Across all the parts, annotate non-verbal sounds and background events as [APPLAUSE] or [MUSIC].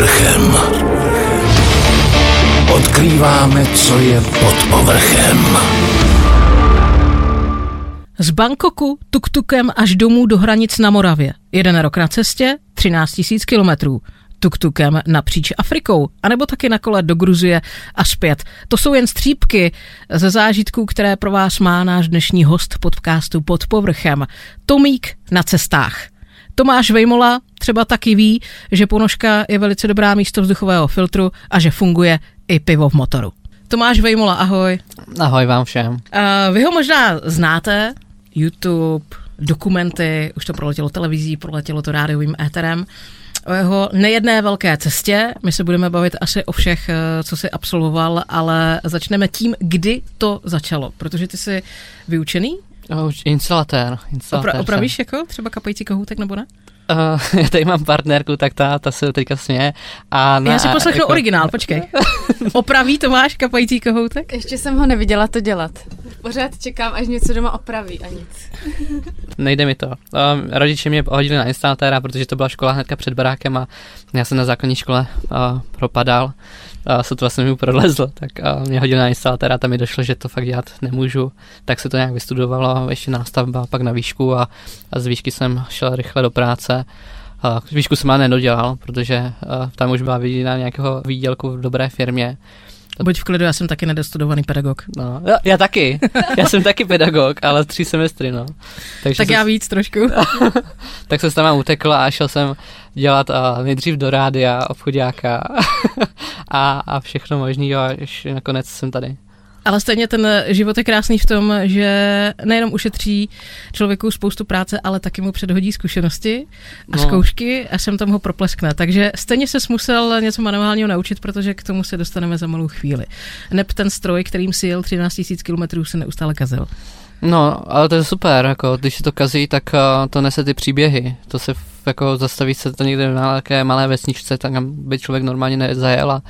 povrchem. Odkrýváme, co je pod povrchem. Z Bangkoku tuktukem až domů do hranic na Moravě. Jeden rok na cestě, 13 000 kilometrů. Tuktukem napříč Afrikou, anebo taky na kole do Gruzie a zpět. To jsou jen střípky ze zážitků, které pro vás má náš dnešní host podcastu Pod povrchem. Tomík na cestách. Tomáš Vejmola třeba taky ví, že ponožka je velice dobrá místo vzduchového filtru a že funguje i pivo v motoru. Tomáš Vejmola, ahoj. Ahoj vám všem. Uh, vy ho možná znáte, YouTube, dokumenty, už to proletělo televizí, proletělo to rádiovým éterem. O jeho nejedné velké cestě, my se budeme bavit asi o všech, eh, co si absolvoval, ale začneme tím, kdy to začalo, protože ty jsi vyučený? Instalatér. instalatér Opra- opravíš jako třeba kapající kohoutek nebo ne? Uh, já tady mám partnerku, tak ta, ta se teďka směje. A na, já si poslechnu jako... originál, počkej. [LAUGHS] Opraví Tomáš kapající kohoutek? Ještě jsem ho neviděla to dělat. Pořád čekám, až něco doma opraví a nic. Nejde mi to. Um, rodiče mě hodili na instalatéra, protože to byla škola hnedka před barákem a já jsem na základní škole uh, propadal a sotva jsem mi prolezl, tak a mě hodil na instalatéra, tam mi došlo, že to fakt dělat nemůžu, tak se to nějak vystudovalo, ještě nástavba, pak na výšku a, a z výšky jsem šel rychle do práce. A výšku jsem ale nedodělal, protože tam už byla viděna nějakého výdělku v dobré firmě. Buď v klidu, já jsem taky nedostudovaný pedagog. No, já, já taky. Já jsem taky pedagog, ale tři semestry, no. Takže tak se, já víc trošku. [LAUGHS] tak jsem tam utekl a šel jsem dělat uh, nejdřív do rádia, obchodáka [LAUGHS] a, a všechno možný a až nakonec jsem tady. Ale stejně ten život je krásný v tom, že nejenom ušetří člověku spoustu práce, ale taky mu předhodí zkušenosti a no. zkoušky a sem tam ho propleskne. Takže stejně se musel něco manuálního naučit, protože k tomu se dostaneme za malou chvíli. Neb ten stroj, kterým si jel 13 000 km, se neustále kazil. No, ale to je super, jako, když se to kazí, tak uh, to nese ty příběhy. To se jako zastaví se to někde na nějaké malé vesničce, tak by člověk normálně nezajel a,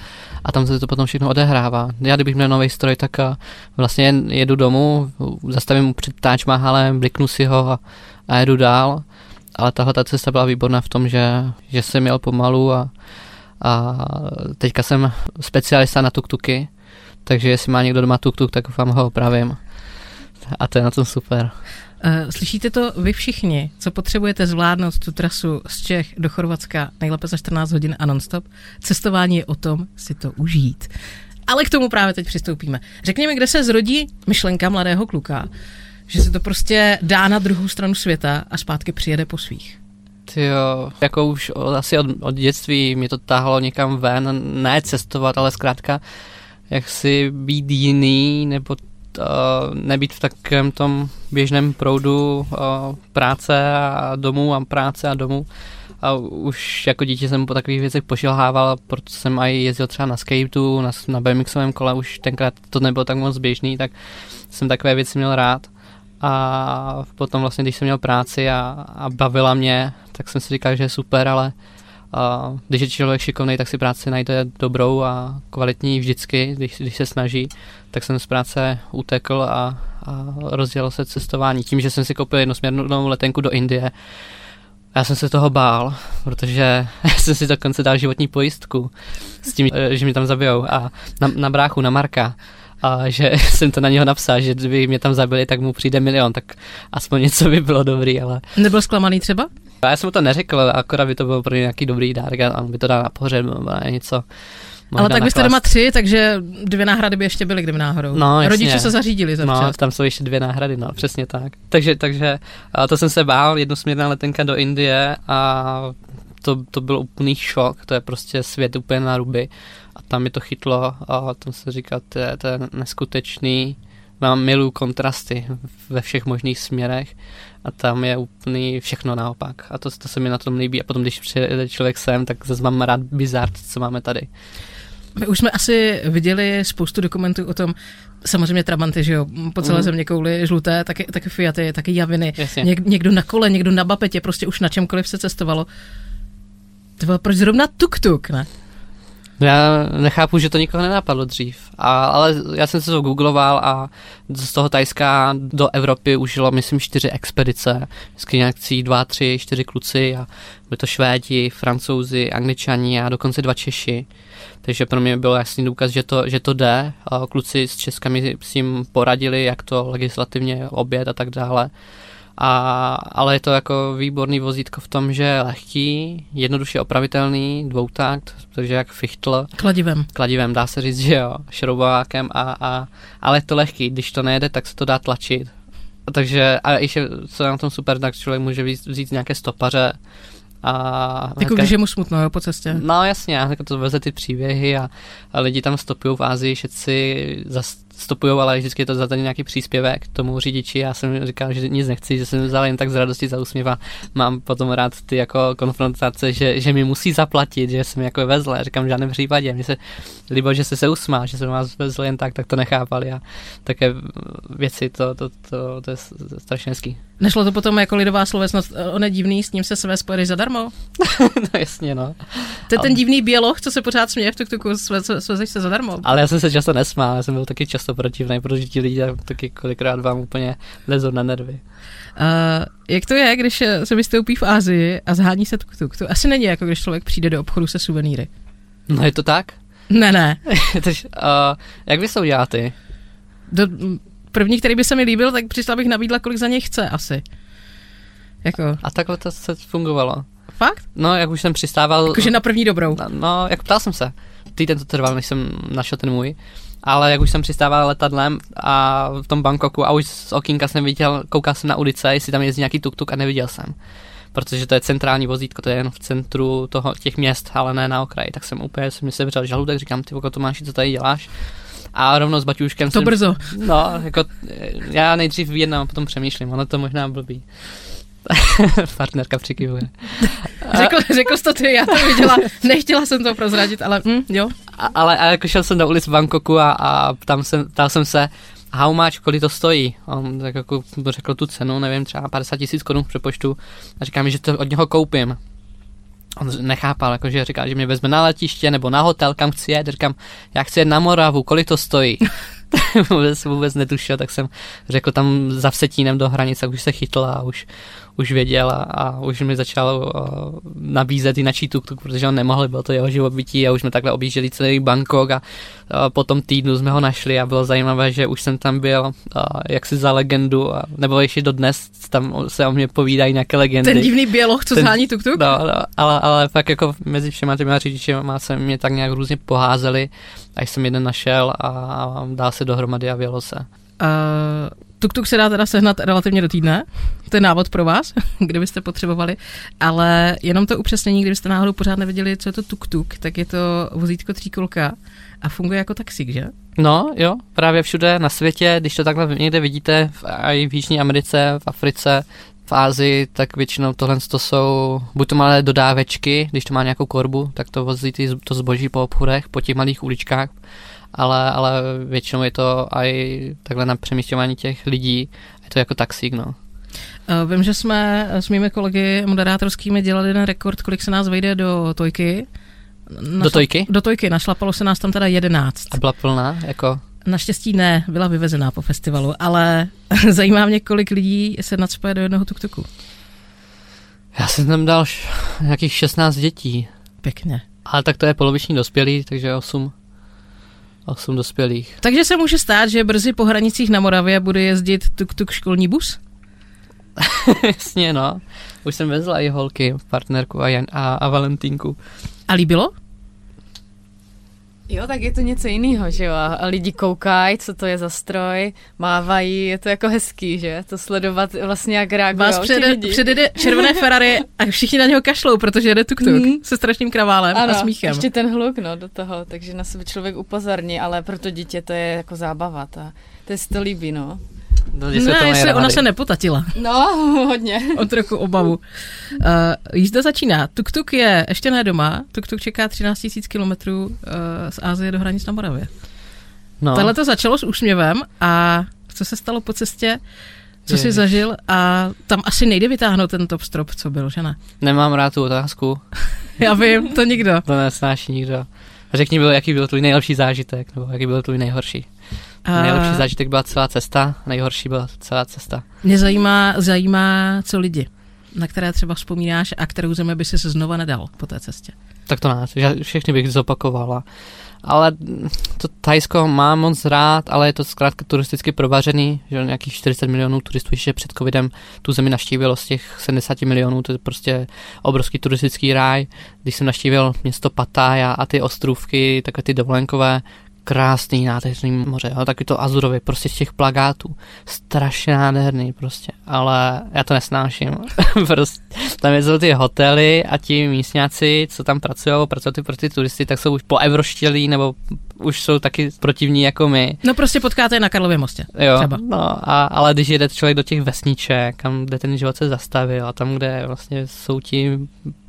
a tam se to potom všechno odehrává. Já kdybych měl nový stroj, tak uh, vlastně jedu domů, zastavím před Taj Mahalem, bliknu si ho a, a jedu dál. Ale tahle ta cesta byla výborná v tom, že, že jsem měl pomalu a, a teďka jsem specialista na tuktuky, takže jestli má někdo doma tuktuk, tak vám ho opravím a to je na tom super. Uh, slyšíte to vy všichni, co potřebujete zvládnout tu trasu z Čech do Chorvatska nejlépe za 14 hodin a nonstop? Cestování je o tom si to užít. Ale k tomu právě teď přistoupíme. Řekněme, kde se zrodí myšlenka mladého kluka, že se to prostě dá na druhou stranu světa a zpátky přijede po svých. Jo, jako už od, asi od, od dětství mě to táhlo někam ven, ne cestovat, ale zkrátka jak si být jiný, nebo uh, nebýt v takovém tom běžném proudu práce a domů a práce a domů. A už jako dítě jsem po takových věcech pošilhával, proto jsem i jezdil třeba na skateu, na, na BMXovém kole, už tenkrát to nebylo tak moc běžný, tak jsem takové věci měl rád. A potom vlastně, když jsem měl práci a, a bavila mě, tak jsem si říkal, že je super, ale a když je člověk šikovný, tak si práci najde dobrou a kvalitní vždycky, když, když se snaží. Tak jsem z práce utekl a, a rozdělal se cestování tím, že jsem si koupil jednosměrnou letenku do Indie. Já jsem se toho bál, protože [LAUGHS] jsem si dokonce dal životní pojistku s tím, že mě tam zabijou a na, na bráchu, na Marka a že [LAUGHS] jsem to na něho napsal, že kdyby mě tam zabili, tak mu přijde milion, tak aspoň něco by bylo dobrý, ale... Nebyl zklamaný třeba? Já jsem mu to neřekl, akorát by to byl pro nějaký dobrý dárek a on by to dal na pohřeb nebo něco. Ale tak byste doma tři, takže dvě náhrady by ještě byly, kdyby náhodou. No, Rodiče se zařídili za No, tam jsou ještě dvě náhrady, no, přesně tak. Takže, takže to jsem se bál, jednosměrná letenka do Indie a to, to byl úplný šok, to je prostě svět úplně na ruby. A tam mi to chytlo a tam se říká, to je, to je neskutečný, mám milu kontrasty ve všech možných směrech. A tam je úplný všechno naopak. A to, to se mi na tom líbí. A potom, když přijede člověk sem, tak zase mám rád bizart, co máme tady. My už jsme asi viděli spoustu dokumentů o tom, samozřejmě Trabanty, že jo, po celé mm. země kouly žluté, taky, taky Fiaty, taky Javiny, Něk, někdo na kole, někdo na bapetě, prostě už na čemkoliv se cestovalo. To bylo proč zrovna tuk-tuk, ne? No já nechápu, že to nikoho nenapadlo dřív, a, ale já jsem se to googloval a z toho Tajska do Evropy užilo, myslím, čtyři expedice, vždycky nějakcí dva, tři, čtyři kluci a byli to Švédi, Francouzi, Angličani a dokonce dva Češi. Takže pro mě byl jasný důkaz, že to, že to jde. Kluci z Česka mi s tím poradili, jak to legislativně obět a tak dále. A, ale je to jako výborný vozítko v tom, že je lehký, jednoduše opravitelný, dvoutakt, takže jak fichtl. Kladivem. Kladivem dá se říct, že jo, šroubovákem, a, a, ale je to lehký, když to nejede, tak se to dá tlačit. Takže a ještě co je na tom super, tak člověk může vzít, vzít nějaké stopaře, a jako když je mu smutno jo, po cestě. No jasně, jako to veze ty příběhy a, a lidi tam stopují v Ázii, všetci stopují, ale vždycky je to za ten nějaký příspěvek tomu řidiči. Já jsem říkal, že nic nechci, že jsem vzal jen tak z radosti za úsměv a mám potom rád ty jako konfrontace, že, že mi musí zaplatit, že jsem jako vezl. Já říkám v žádném případě. Mně se líbilo, že se se usmál, že jsem vás vezl jen tak, tak to nechápali a také věci, to, to, to, to, je strašně hezký. Nešlo to potom jako lidová slovesnost, on je divný, s ním se své spojili zadarmo? [LAUGHS] no jasně, no. To je ten divný běloch, co se pořád směje v tuk-tuku, svezeš se zadarmo. Ale já jsem se často nesmál, já jsem byl taky často protivný, protože ti lidi taky kolikrát vám úplně lezou na nervy. Uh, jak to je, když se vystoupí v Ázii a zhání se tuk-tuk? To asi není jako když člověk přijde do obchodu se suvenýry. No je to tak? Ne, ne. [LAUGHS] Tež, uh, jak to udělal ty? Do, první, který by se mi líbil, tak přišla bych nabídla, kolik za něj chce asi. Jako. A takhle to se fungovalo. Fakt? No, jak už jsem přistával... Jakože na první dobrou. No, no, jak ptal jsem se. Týden to trval, než jsem našel ten můj. Ale jak už jsem přistával letadlem a v tom Bangkoku a už z okýnka jsem viděl, koukal jsem na ulice, jestli tam jezdí nějaký tuk-tuk a neviděl jsem. Protože to je centrální vozítko, to je jen v centru toho, těch měst, ale ne na okraji. Tak jsem úplně, jsem mi sebral žaludek, říkám, ty to máš, co tady děláš? A rovnou s Baťuškem To jsem, brzo. No, jako já nejdřív vyjednám a potom přemýšlím, ono to možná blbý. [LAUGHS] Partnerka přikivuje. [LAUGHS] řekl, řekl jsi to ty, já to viděla, nechtěla jsem to prozradit, ale hm, jo. A, ale, ale jako šel jsem do ulic v Bangkoku a, a tam jsem, ptal jsem se, how much, kolik to stojí. On tak jako řekl tu cenu, nevím, třeba 50 tisíc korun v přepočtu a říká mi, že to od něho koupím. On nechápal, jakože říkal, že mě vezme na letiště nebo na hotel, kam chci jet. Říkám, já chci jet na Moravu, kolik to stojí. [LAUGHS] vůbec, vůbec netušil, tak jsem řekl tam za Vsetínem do hranice, už se chytl a už, už věděl a, a už mi začal uh, nabízet jináčí tuk-tuk, protože on nemohl, byl to jeho živobytí a už jsme takhle objížděli celý Bangkok a uh, po tom týdnu jsme ho našli a bylo zajímavé, že už jsem tam byl uh, jaksi za legendu, a, nebo ještě dodnes tam se o mě povídají nějaké legendy. Ten divný běloch, co ten, zhání tuk-tuk? No, no, ale, ale fakt jako mezi všema těmi řidičema se mě tak nějak různě poházeli, až jsem jeden našel a, a dal se dohromady a vělo se. Uh, tuk-tuk se dá teda sehnat relativně do týdne, to je návod pro vás, [LAUGHS] kdybyste potřebovali, ale jenom to upřesnění, kdybyste náhodou pořád nevěděli, co je to tuk-tuk, tak je to vozítko tříkolka a funguje jako taxík, že? No, jo, právě všude na světě, když to takhle někde vidíte, i v Jižní Americe, v Africe, v Ázii, tak většinou tohle to jsou buď to malé dodávečky, když to má nějakou korbu, tak to vozí ty, to zboží po obchodech, po těch malých uličkách, ale, ale většinou je to i takhle na přemístěvání těch lidí, je to jako taxík, no. Vím, že jsme s mými kolegy moderátorskými dělali ten rekord, kolik se nás vejde do Tojky. Našla, do Tojky? Do Tojky, našlapalo se nás tam teda jedenáct. A byla plná, jako? Naštěstí ne, byla vyvezená po festivalu, ale [LAUGHS] zajímá mě, kolik lidí se nadspoje do jednoho tuktuku. Já jsem tam dal nějakých 16 dětí. Pěkně. Ale tak to je poloviční dospělý, takže 8. 8 dospělých. Takže se může stát, že brzy po hranicích na Moravě bude jezdit tuk-tuk školní bus? [LAUGHS] Jasně, no. Už jsem vezla i holky, partnerku a, Jan, a, a Valentínku. A líbilo? Jo, tak je to něco jiného, že jo? A lidi koukají, co to je za stroj, mávají, je to jako hezký, že? To sledovat vlastně jak reagují Vás přede, předjede [LAUGHS] červené Ferrari a všichni na něho kašlou, protože jede tuk-tuk mm. se strašným kraválem ano, a smíchem. ještě ten hluk, no, do toho, takže na sebe člověk upozorní, ale pro to dítě to je jako zábava, ta, to je si to líbí, no. No, ne, jestli ona se nepotatila. No, hodně. O trochu obavu. Uh, jízda začíná. Tuk-tuk je ještě ne doma. Tuk-tuk čeká 13 000 kilometrů uh, z Ázie do hranic na Moravě. No. Tohle to začalo s úsměvem a co se stalo po cestě? Co jsi zažil a tam asi nejde vytáhnout ten top strop, co byl, že ne? Nemám rád tu otázku. [LAUGHS] Já vím, to nikdo. To nesnáší nikdo. Řekni, byl, jaký byl tvůj nejlepší zážitek, nebo jaký byl tvůj nejhorší. A Nejlepší zážitek byla celá cesta, nejhorší byla celá cesta. Mě zajímá, zajímá, co lidi, na které třeba vzpomínáš a kterou zemi by si se znova nedal po té cestě. Tak to ne, já všechny bych zopakovala. Ale to Thajsko mám moc rád, ale je to zkrátka turisticky provařený, že nějakých 40 milionů turistů ještě před covidem tu zemi naštívilo z těch 70 milionů, to je prostě obrovský turistický ráj. Když jsem naštívil město Pattaya a ty ostrůvky, takové ty dovolenkové, krásný nádherný moře, ale taky to azurově, prostě z těch plagátů. Strašně nádherný prostě, ale já to nesnáším. [LAUGHS] prostě, tam jsou ty hotely a ti místňáci, co tam pracují, pracují ty pro ty turisty, tak jsou už poevroštělí nebo už jsou taky protivní jako my. No prostě potkáte je na Karlově mostě. Jo, Třeba. no, a, ale když jede člověk do těch vesniček, kam kde ten život se zastavil a tam, kde vlastně jsou ti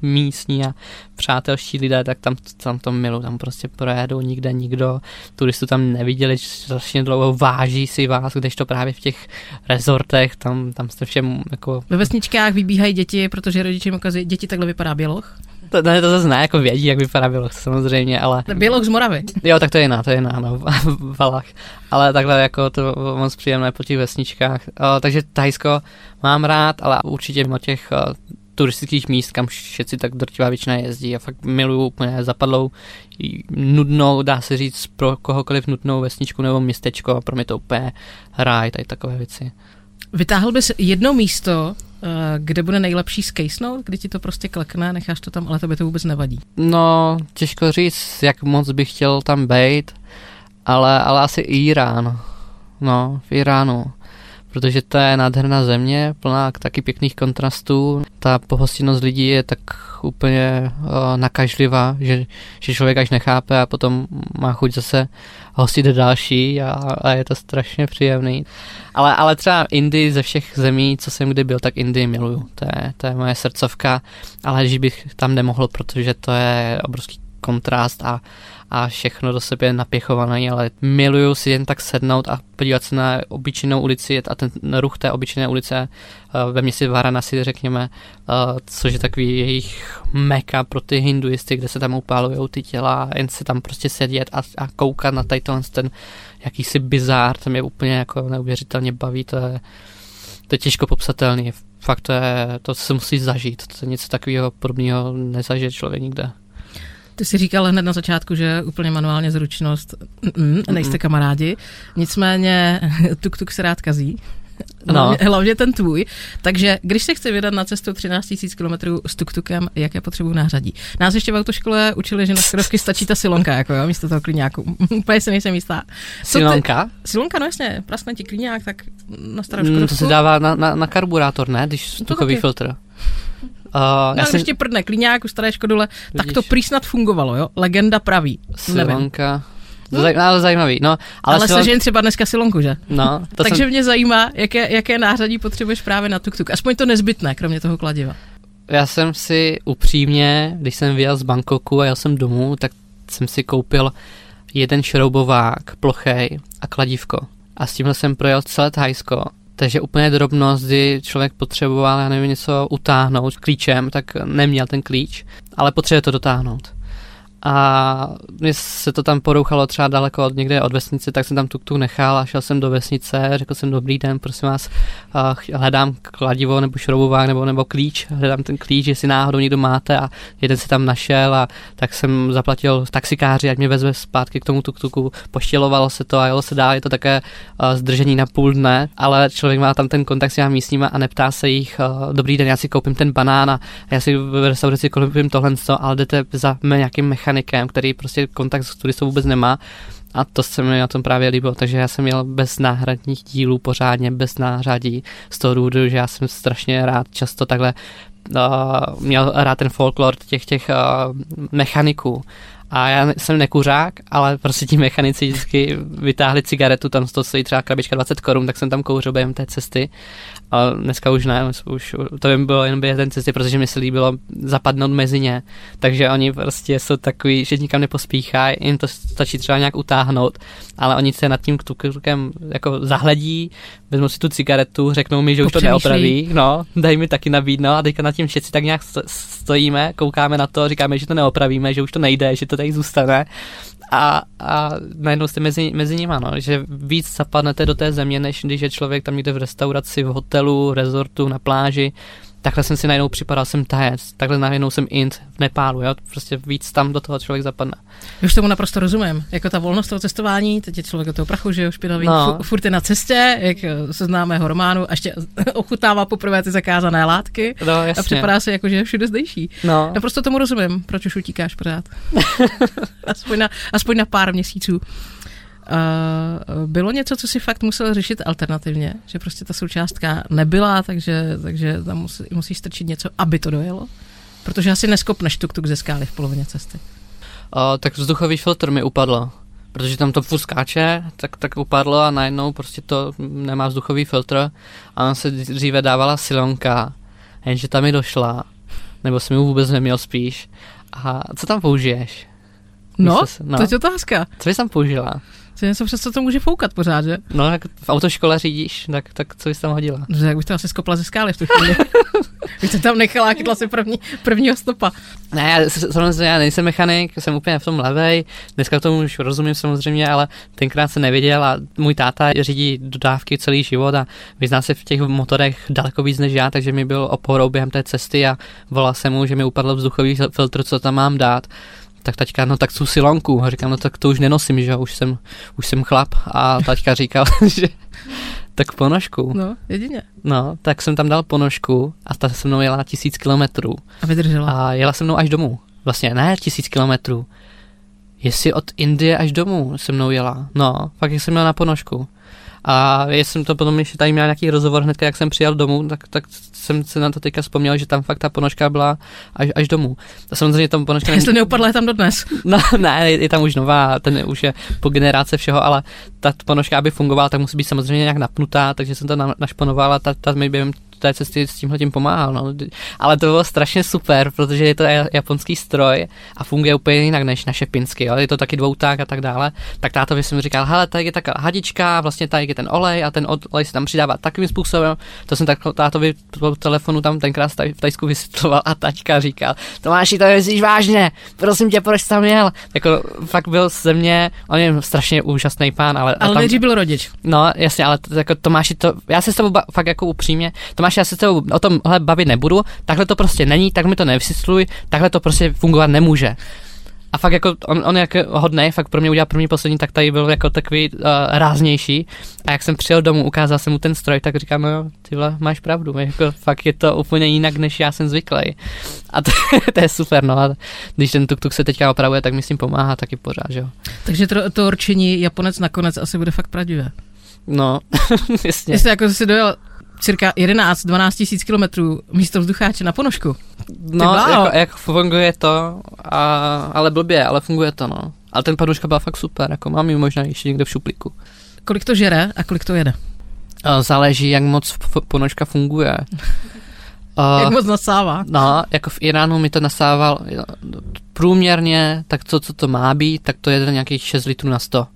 místní a přátelští lidé, tak tam, tam to milu, tam prostě projedou nikde nikdo, turistu tam neviděli strašně dlouho, váží si vás, když to právě v těch rezortech, tam, tam jste všem jako... Ve vesničkách vybíhají děti, protože rodiče jim ukazují, děti takhle vypadá běloch. To, ne, to zase ne, jako vědí, jak vypadá Běloch, samozřejmě, ale... Běloch z Moravy. Jo, tak to je jiná, to je jiná, no, [LAUGHS] Valach. Ale takhle jako to moc příjemné po těch vesničkách. O, takže Thajsko mám rád, ale určitě mimo těch turistických míst, kam všetci tak drtivá většina jezdí. a fakt miluju úplně zapadlou, nudnou, dá se říct, pro kohokoliv nutnou vesničku nebo městečko a pro mě to úplně ráj, tady takové věci. Vytáhl bys jedno místo, eh, kde bude nejlepší skejsnout, kdy ti to prostě klekne, necháš to tam, ale tebe to vůbec nevadí. No, těžko říct, jak moc bych chtěl tam být, ale, ale asi Irán. No, v Iránu protože to je nádherná země, plná taky pěkných kontrastů. Ta pohostinnost lidí je tak úplně uh, nakažlivá, že, že člověk až nechápe a potom má chuť zase hostit další a, a je to strašně příjemný. Ale, ale třeba Indii ze všech zemí, co jsem kdy byl, tak Indii miluju. To je, to je moje srdcovka, ale že bych tam nemohl, protože to je obrovský kontrast a, a všechno do sebe napěchované, ale miluju si jen tak sednout a podívat se na obyčejnou ulici a ten ruch té obyčejné ulice uh, ve městě Varanasi, řekněme, uh, což je takový jejich meka pro ty hinduisty, kde se tam upálují ty těla, jen se tam prostě sedět a, a koukat na tady ten jakýsi bizár, to mě úplně jako neuvěřitelně baví, to je, to je těžko popsatelný, fakt to, je, to se musí zažít, to je něco takového podobného nezažije člověk nikde. Ty jsi říkal hned na začátku, že úplně manuálně zručnost, mm, nejste kamarádi, nicméně [LAUGHS] tuk-tuk se rád kazí. No. Hlavně ten tvůj. Takže když se chce vydat na cestu 13 000 km s tuktukem, jaké potřebuju nářadí? Nás ještě v autoškole učili, že na Škodovky stačí ta silonka, jako jo, místo toho klíňáku. [LAUGHS] Úplně se nejsem jistá. silonka? Ty, silonka, no jasně, praskne ti klíňák, tak na starou mm, To se dává na, na, na karburátor, ne? Když tukový filtr. Uh, já no, jsem... ještě prdne klíňák u staré Škodule, Vidíš. tak to prý snad fungovalo, jo? Legenda praví. Silonka. No. Ale zajímavý, no. Ale, ale silon... sežen třeba dneska silonku, že? No. [LAUGHS] To Takže jsem... mě zajímá, jaké, jaké nářadí potřebuješ právě na tuk-tuk. Aspoň to nezbytné, kromě toho kladiva. Já jsem si upřímně, když jsem vyjel z Bangkoku a jel jsem domů, tak jsem si koupil jeden šroubovák, plochej a kladívko. A s tímhle jsem projel celé Thajsko takže úplně drobnost, kdy člověk potřeboval, já nevím, něco utáhnout klíčem, tak neměl ten klíč, ale potřebuje to dotáhnout a mě se to tam porouchalo třeba daleko od někde od vesnice, tak jsem tam tuk nechal a šel jsem do vesnice, řekl jsem dobrý den, prosím vás, hledám kladivo nebo šroubovák nebo, nebo klíč, hledám ten klíč, jestli náhodou někdo máte. A jeden se tam našel a tak jsem zaplatil taxikáři, ať mě vezme zpátky k tomu tuk-tuku, poštělovalo se to a jelo se dál, je to také zdržení na půl dne, ale člověk má tam ten kontakt s těmi místníma a neptá se jich, dobrý den, já si koupím ten banán a já si v restauraci koupím tohle, ale jdete za nějakým mechanikem mechanikem, který prostě kontakt s turistou vůbec nemá. A to se mi na tom právě líbilo, takže já jsem měl bez náhradních dílů pořádně, bez náhradí z toho důvodu, že já jsem strašně rád často takhle uh, měl rád ten folklor těch těch uh, mechaniků a já jsem nekuřák, ale prostě ti mechanici vždycky vytáhli cigaretu, tam to stojí třeba krabička 20 korun, tak jsem tam kouřil během té cesty. A dneska už ne, už, to by bylo jen během cesty, protože mi se líbilo zapadnout mezi ně. Takže oni prostě jsou takový, že nikam nepospíchají, jim to stačí třeba nějak utáhnout, ale oni se nad tím tukrukem jako zahledí, vezmou si tu cigaretu, řeknou mi, že už to neopraví, no, dají mi taky nabídno a teďka nad tím všetci tak nějak stojíme, koukáme na to, říkáme, že to neopravíme, že už to nejde, že to tady zůstane. A, a najednou jste mezi, mezi nima, no, že víc zapadnete do té země, než když je člověk tam někde v restauraci, v hotelu, rezortu, na pláži, takhle jsem si najednou připadal, jsem tajec, takhle najednou jsem int v Nepálu, jo? prostě víc tam do toho člověk zapadne. Už tomu naprosto rozumím, jako ta volnost toho cestování, teď je člověk do toho prachu, že jo, špinavý, no. furt je na cestě, jak eh, se známe románu, a ještě [LAUGHS] ochutnává poprvé ty zakázané látky no, jasně. a připadá se jako, že je všude zdejší. No. Naprosto tomu rozumím, proč už utíkáš pořád. [LAUGHS] aspoň, na, aspoň na pár měsíců. Uh, bylo něco, co si fakt musel řešit alternativně, že prostě ta součástka nebyla, takže, takže tam musí, musíš strčit něco, aby to dojelo? Protože asi neskopneš tuk-tuk ze skály v polovině cesty. Uh, tak vzduchový filtr mi upadl, protože tam to furt skáče, tak, tak upadlo a najednou prostě to nemá vzduchový filtr a on se dříve dávala silonka, jenže tam mi došla, nebo jsem ji vůbec neměl spíš. A co tam použiješ? No, no, to je otázka. Co jsi tam použila? To je něco, přes co to může foukat pořád, že? No, jak v autoškole řídíš, tak, tak co jsi tam hodila? Že jak bych to asi skopla ze skály v tu chvíli. [LAUGHS] bych to tam nechala a chytla si první, prvního stopa. Ne, já, samozřejmě já nejsem mechanik, jsem úplně v tom levej, dneska tomu už rozumím samozřejmě, ale tenkrát se neviděl a můj táta řídí dodávky celý život a vyzná se v těch motorech daleko víc než já, takže mi byl oporou během té cesty a volal jsem mu, že mi upadl vzduchový filtr, co tam mám dát tak taťka, no tak tu silonku. A říkám, no tak to už nenosím, že už jsem, už jsem chlap. A taťka říkal, [LAUGHS] že tak ponožku. No, jedině. No, tak jsem tam dal ponožku a ta se mnou jela tisíc kilometrů. A vydržela. A jela se mnou až domů. Vlastně ne tisíc kilometrů. Jestli od Indie až domů se mnou jela. No, fakt jsem měl na ponožku. A jsem to potom ještě tady měl nějaký rozhovor hned, jak jsem přijel domů, tak, tak jsem se na to teďka vzpomněl, že tam fakt ta ponožka byla až, až domů. A samozřejmě tam ponožka... [LAUGHS] Jestli neupadla je tam dodnes. [LAUGHS] No ne, je tam už nová, ten už je po generace všeho, ale ta ponožka, aby fungovala, tak musí být samozřejmě nějak napnutá, takže jsem to našponoval a ta, ta mi během té cesty s tímhle tím pomáhal. No. Ale to bylo strašně super, protože je to japonský stroj a funguje úplně jinak než naše pinsky. Jo. Je to taky dvouták a tak dále. Tak tátovi jsem říkal, hele, tady je taková hadička, vlastně tady je ten olej a ten olej se tam přidává takovým způsobem. To jsem tak tátovi po telefonu tam tenkrát v Tajsku vysvětloval a taťka říkal, Tomáši, to myslíš vážně, prosím tě, proč tam jel? Jako fakt byl ze mě, on je strašně úžasný pán, ale... Ale tam, byl rodič. No, jasně, ale to, jako Tomáši, to, já se s tebou fakt jako upřímně, Tomáš Tomáš, já se tebou o tomhle bavit nebudu, takhle to prostě není, tak mi to nevysvětluj, takhle to prostě fungovat nemůže. A fakt jako on, on jak hodnej, fakt pro mě udělal první poslední, tak tady byl jako takový uh, ráznější. A jak jsem přijel domů, ukázal jsem mu ten stroj, tak říkám, no jo, ty vole, máš pravdu, jako fakt je to úplně jinak, než já jsem zvyklý. A to, [LAUGHS] to, je super, no a když ten tuk-tuk se teďka opravuje, tak mi s tím pomáhá taky pořád, že jo. Takže to, to určení Japonec nakonec asi bude fakt pravdivé. No, [LAUGHS] jasně. Jestli jako si dojel cirka 11-12 tisíc kilometrů místo vzducháče na ponožku. No, jako, jak funguje to, a, ale blbě, ale funguje to, no. Ale ten ponožka byla fakt super, jako mám ji možná ještě někde v šuplíku. Kolik to žere a kolik to jede? Záleží, jak moc ponožka funguje. Uh, [LAUGHS] jak moc nasává? No, jako v Iránu mi to nasával průměrně, tak to, co to má být, tak to jede nějakých 6 litrů na 100.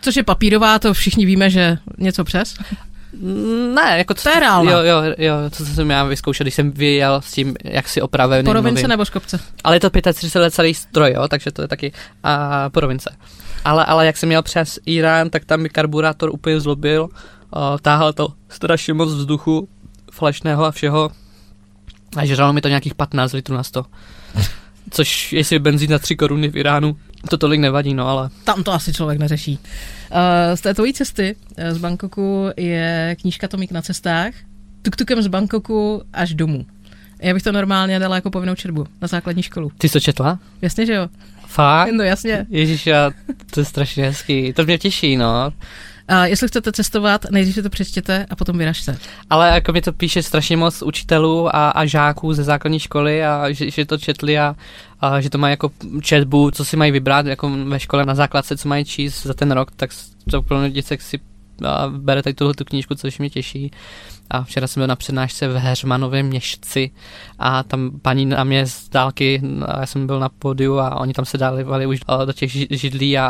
Což je papírová, to všichni víme, že něco přes. [LAUGHS] Ne, jako to, to je reálné. Jo, jo, jo, to jsem já vyzkoušel, když jsem vyjel s tím, jak si opravil. Po rovince nebo škopce? Ale je to 35 let celý stroj, jo, takže to je taky a, po rovince. Ale, ale jak jsem měl přes Irán, tak tam mi karburátor úplně zlobil, a, táhal to strašně moc vzduchu, flešného a všeho a žralo mi to nějakých 15 litrů na 100. Což jestli benzín na 3 koruny v Iránu, to tolik nevadí, no ale... Tam to asi člověk neřeší. Uh, z té tvojí cesty uh, z Bangkoku je knížka Tomík na cestách. Tuktukem z Bangkoku až domů. Já bych to normálně dala jako povinnou četbu na základní školu. Ty jsi to četla? Jasně, že jo. Fakt? No jasně. Ježíš, já, to je strašně hezký. To mě těší, no. A jestli chcete cestovat, nejdřív si to přečtěte a potom vyražte. Ale jako mi to píše strašně moc učitelů a, a žáků ze základní školy a že, že to četli a, a že to mají jako četbu, co si mají vybrat jako ve škole na základce, co mají číst za ten rok, tak to pro děcek si a bere tady tuhle tu knížku, což mě těší. A včera jsem byl na přednášce v Heřmanovém měšci a tam paní na mě z dálky, já jsem byl na pódiu a oni tam se dávali už do těch židlí a,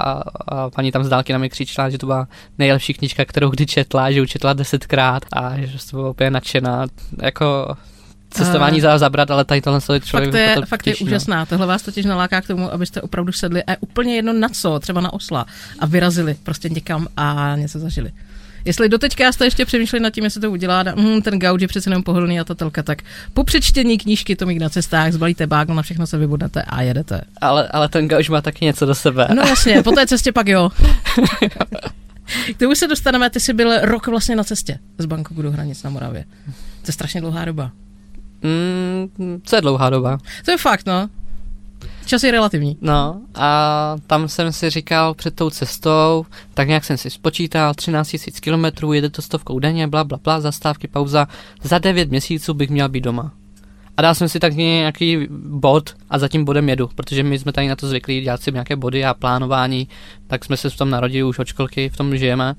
a paní tam z dálky na mě křičela, že to byla nejlepší knížka, kterou kdy četla, že učetla desetkrát a že to byla úplně nadšená. Jako cestování uh, zabrat, ale tady tohle člověk fakt je, to fakt těší, je no. úžasná. Tohle vás totiž naláká k tomu, abyste opravdu sedli a je úplně jedno na co, třeba na osla a vyrazili prostě někam a něco zažili. Jestli doteďka jste ještě přemýšleli nad tím, jestli to udělá, hm, ten gauč je přece jenom pohodlný a ta telka, tak po přečtení knížky to mít na cestách, zbalíte bágl, na všechno se vybudnete a jedete. Ale, ale ten gauč má taky něco do sebe. No jasně, po té cestě pak jo. [LAUGHS] K tomu se dostaneme, ty jsi byl rok vlastně na cestě z Bangkoku do hranic na Moravě. To je strašně dlouhá doba. Mm, co je dlouhá doba? To je fakt, no. Čas je relativní. No a tam jsem si říkal před tou cestou, tak nějak jsem si spočítal, 13 000 km, jede to stovkou denně, bla, bla, bla, zastávky, pauza. Za 9 měsíců bych měl být doma. A dal jsem si tak nějaký bod a za tím bodem jedu, protože my jsme tady na to zvyklí dělat si nějaké body a plánování, tak jsme se v tom narodili už od školky, v tom žijeme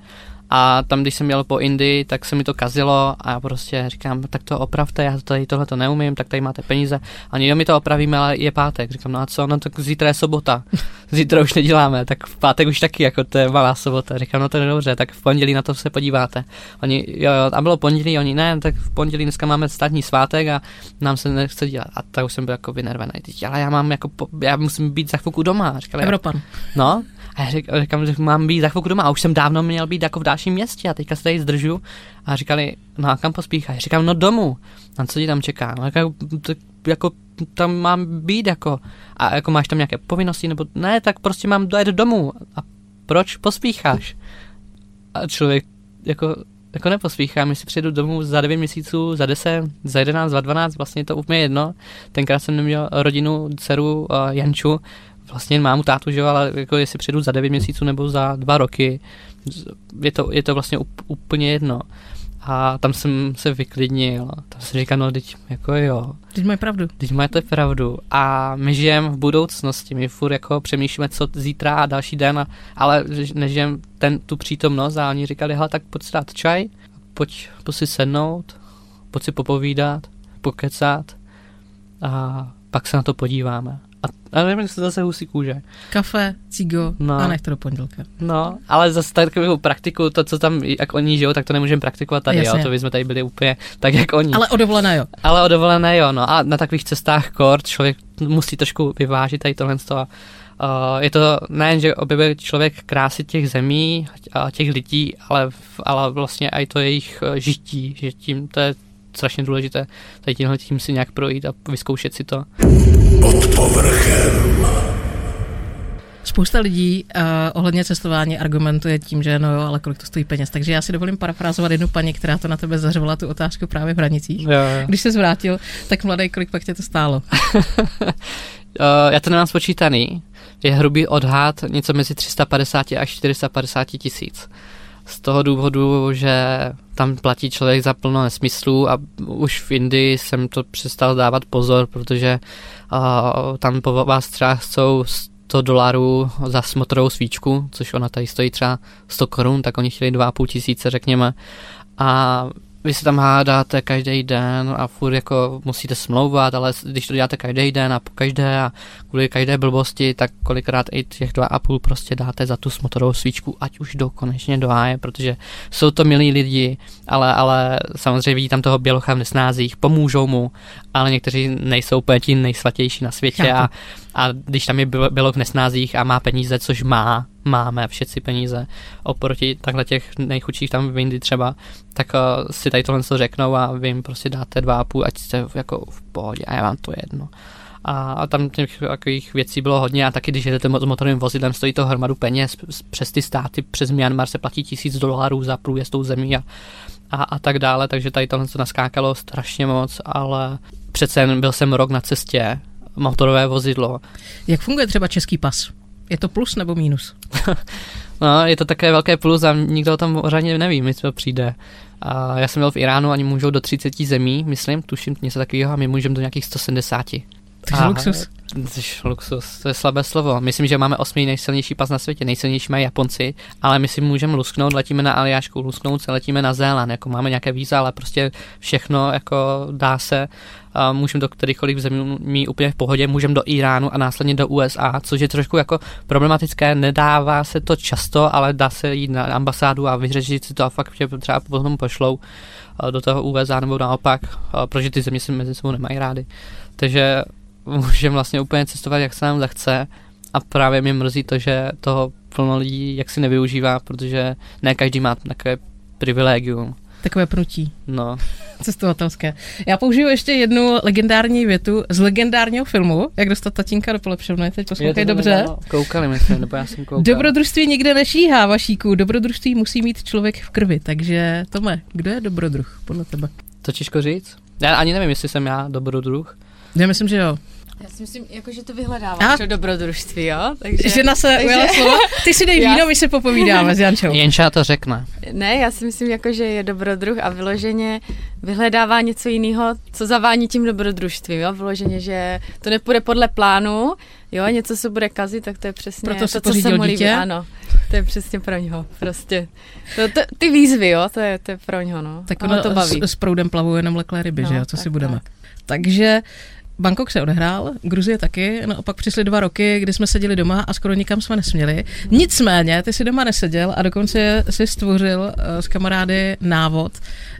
a tam, když jsem měl po Indii, tak se mi to kazilo a já prostě říkám, tak to opravte, já tady tohle to neumím, tak tady máte peníze. A jo, my to opravíme, ale je pátek. Říkám, no a co, no tak zítra je sobota. [LAUGHS] Zítra už neděláme, tak v pátek už taky, jako to je malá sobota. Říkám, no to je dobře, tak v pondělí na to se podíváte. Oni, jo, jo, a bylo pondělí, oni ne, tak v pondělí dneska máme státní svátek a nám se nechce dělat. A tak už jsem byl jako vynervený. Ale já mám jako, já musím být za chvilku doma. Říkali, Evropan. No, a já říkám, říkám, že mám být za chvilku doma a už jsem dávno měl být jako v dalším městě a teďka se tady zdržu a říkali, no a kam pospícháš? Říkám, no domů. A co ti tam čeká? No, jako, jako tam mám být jako a jako máš tam nějaké povinnosti nebo ne, tak prostě mám dojet domů. A proč pospícháš? A člověk jako jako nepospíchám, jestli přijedu domů za 9 měsíců, za 10, za 11, za 12, vlastně to úplně jedno. Tenkrát jsem neměl rodinu, dceru uh, Janču, vlastně mámu tátu, že jo, ale jako jestli přijdu za 9 měsíců nebo za dva roky, je to, je to vlastně úplně jedno. A tam jsem se vyklidnil. Tam jsem říkal, no teď jako jo. Teď mají pravdu. Teď máte pravdu. A my žijeme v budoucnosti. My furt jako přemýšlíme, co zítra a další den, a, ale nežijeme ten, tu přítomnost a oni říkali, hele, tak pojď si dát čaj, pojď, pojď si sednout, pojď si popovídat, pokecat a pak se na to podíváme. A nevím, jestli zase husí kůže. Kafe, cigo no. a nech to do pondělka. No, ale zase takovou praktiku, to, co tam, jak oni žijou, tak to nemůžeme praktikovat tady, Jasně. jo, to by jsme tady byli úplně tak, jak oni. Ale o dovolené jo. Ale o dovolené jo, no a na takových cestách kort člověk musí trošku vyvážit tady tohle z toho. Uh, je to nejen, že objevuje člověk krásy těch zemí a těch lidí, ale, ale vlastně i to jejich uh, žití, že tím to je strašně důležité tady tímhle tím si nějak projít a vyzkoušet si to. Pod povrchem. Spousta lidí uh, ohledně cestování argumentuje tím, že no jo, ale kolik to stojí peněz. Takže já si dovolím parafrázovat jednu paní, která to na tebe zařvala tu otázku právě v hranicích. Jo, jo. Když se zvrátil, tak mladý, kolik pak tě to stálo? uh, [LAUGHS] já to nemám spočítaný. Je hrubý odhad něco mezi 350 až 450 tisíc z toho důvodu, že tam platí člověk za plno nesmyslů a už v Indii jsem to přestal dávat pozor, protože uh, tam po vás třeba chcou 100 dolarů za smotorovou svíčku, což ona tady stojí třeba 100 korun, tak oni chtěli 2,5 tisíce, řekněme. A vy se tam hádáte každý den a furt jako musíte smlouvat, ale když to děláte každý den a po každé a kvůli každé blbosti, tak kolikrát i těch dva a půl prostě dáte za tu smotorovou svíčku, ať už do konečně do háje, protože jsou to milí lidi, ale, ale samozřejmě vidí tam toho bělocha v nesnázích, pomůžou mu, ale někteří nejsou úplně ti nejsvatější na světě a, a když tam je běloch v nesnázích a má peníze, což má, máme všetci peníze oproti takhle těch nejchudších tam v Indii třeba, tak uh, si tady tohle řeknou a vy jim prostě dáte dva a půl, ať jste jako v pohodě a je vám to jedno. A, a tam těch takových věcí bylo hodně a taky když jedete s motorovým vozidlem, stojí to hromadu peněz, přes ty státy, přes Myanmar se platí tisíc dolarů za průjezd tou zemí a, a, a tak dále, takže tady tohle se naskákalo strašně moc, ale přece jen byl jsem rok na cestě, motorové vozidlo. Jak funguje třeba český pas? Je to plus nebo minus? [LAUGHS] no, je to také velké plus a nikdo tam pořádně neví, my to přijde. A já jsem byl v Iránu, oni můžou do 30 zemí, myslím, tuším něco takového, a my můžeme do nějakých 170. Takže Aha. luxus. Což luxus, to je slabé slovo. Myslím, že máme osmý nejsilnější pas na světě, nejsilnější mají Japonci, ale my si můžeme lusknout, letíme na Aljašku, lusknout se, letíme na Zéland, jako máme nějaké víza, ale prostě všechno jako dá se, můžeme do kterýchkoliv zemí úplně v pohodě, můžeme do Iránu a následně do USA, což je trošku jako problematické, nedává se to často, ale dá se jít na ambasádu a vyřešit si to a fakt tě třeba potom pošlou do toho USA nebo naopak, protože ty země se mezi sebou nemají rády. Takže můžeme vlastně úplně cestovat, jak se nám zachce a právě mě mrzí to, že toho plno lidí jak si nevyužívá, protože ne každý má takové privilegium. Takové prutí No, cestovatelské. Já použiju ještě jednu legendární větu z legendárního filmu, jak dostat tatínka do polepšovny. Teď poslouchej dobře. Koukali myslím, nebo já jsem koukal. Dobrodružství nikde nešíhá, Vašíku. Dobrodružství musí mít člověk v krvi. Takže, Tome, kdo je dobrodruh podle tebe? To těžko říct. Já ani nevím, jestli jsem já dobrodruh. Já myslím, že jo. Já si myslím, jako, že to vyhledáváš, A? to dobrodružství, jo? Takže... Žena se takže- ujala slova. Ty si dej Já- víno, my si popovídáme s Jančou. Jenča to řekne. Ne, já si myslím, jako, že je dobrodruh a vyloženě vyhledává něco jiného, co zavání tím dobrodružstvím, jo? Vyloženě, že to nepůjde podle plánu, jo, něco se bude kazit, tak to je přesně Proto to, co se mu líbí. dítě? Ano, to je přesně pro něho, prostě. To, to, ty výzvy, jo, to je, to je pro něho, no. Tak Ono ono to baví. s, s proudem plavou jenom leklé ryby, No, že jo, co tak, si budeme. tak. Takže Bangkok se odehrál, Gruzie taky, naopak přišly dva roky, kdy jsme seděli doma a skoro nikam jsme nesměli. Nicméně, ty si doma neseděl a dokonce si stvořil eh, s kamarády návod,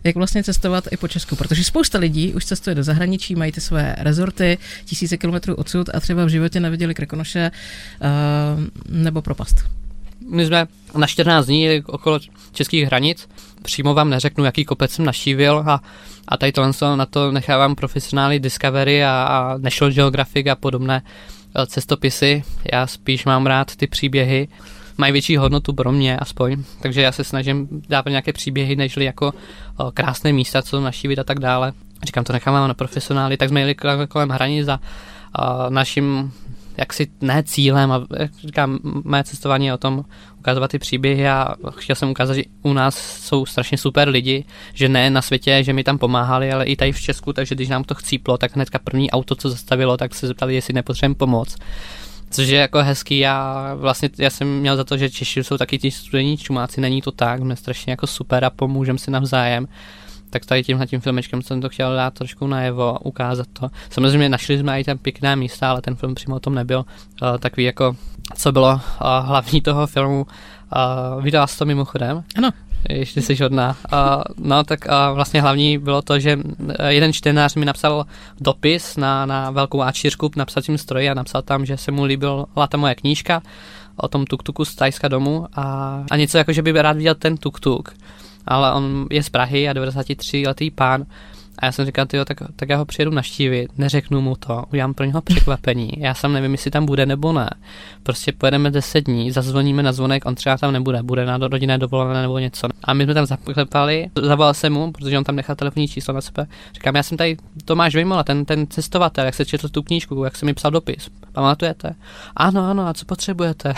jak vlastně cestovat i po Česku, protože spousta lidí už cestuje do zahraničí, mají ty své rezorty tisíce kilometrů odsud a třeba v životě neviděli Krkonoše uh, nebo propast. My jsme na 14 dní okolo českých hranic. Přímo vám neřeknu, jaký kopec jsem naštívil a, a tady tohle to- na to nechávám profesionály Discovery a, a National Geographic a podobné eh, cestopisy. Já spíš mám rád ty příběhy, mají větší hodnotu pro mě aspoň, takže já se snažím dávat nějaké příběhy, nežli jako o, krásné místa, co naštívit a tak dále. Říkám, to nechávám na profesionály, tak jsme jeli kolem, hranic a naším jaksi ne cílem a jak říkám, mé cestování je o tom ukazovat ty příběhy a chtěl jsem ukázat, že u nás jsou strašně super lidi, že ne na světě, že mi tam pomáhali, ale i tady v Česku, takže když nám to chcíplo, tak hnedka první auto, co zastavilo, tak se zeptali, jestli nepotřebujeme pomoc. Což je jako hezký, já vlastně já jsem měl za to, že Češi jsou taky ti studení čumáci, není to tak, jsme strašně jako super a pomůžeme si navzájem. Tak tady tímhle tím filmečkem jsem to chtěl dát trošku najevo, ukázat to. Samozřejmě našli jsme i tam pěkná místa, ale ten film přímo o tom nebyl. Uh, takový jako, co bylo uh, hlavní toho filmu. Uh, vydala to mimochodem? Ano. Ještě jsi hodná. Uh, no tak uh, vlastně hlavní bylo to, že eh, jeden čtenář mi napsal dopis na, na velkou A4 na psacím stroji a napsal tam, že se mu líbila ta moje knížka o tom tuk-tuku z Tajska domu a, a něco jako, že by rád viděl ten tuk-tuk. Ale on je z Prahy a 93 letý pán a já jsem říkal, tyjo, tak, tak já ho přijedu naštívit, neřeknu mu to, udělám pro něho překvapení. Já sám nevím, jestli tam bude nebo ne. Prostě pojedeme 10 dní, zazvoníme na zvonek, on třeba tam nebude, bude na rodinné dovolené nebo něco. A my jsme tam zaklepali, zavolal jsem mu, protože on tam nechal telefonní číslo na sebe. Říkám, já jsem tady Tomáš Vejmola, ten, ten cestovatel, jak se četl tu knížku, jak jsem mi psal dopis. Pamatujete? Ano, ano, a co potřebujete?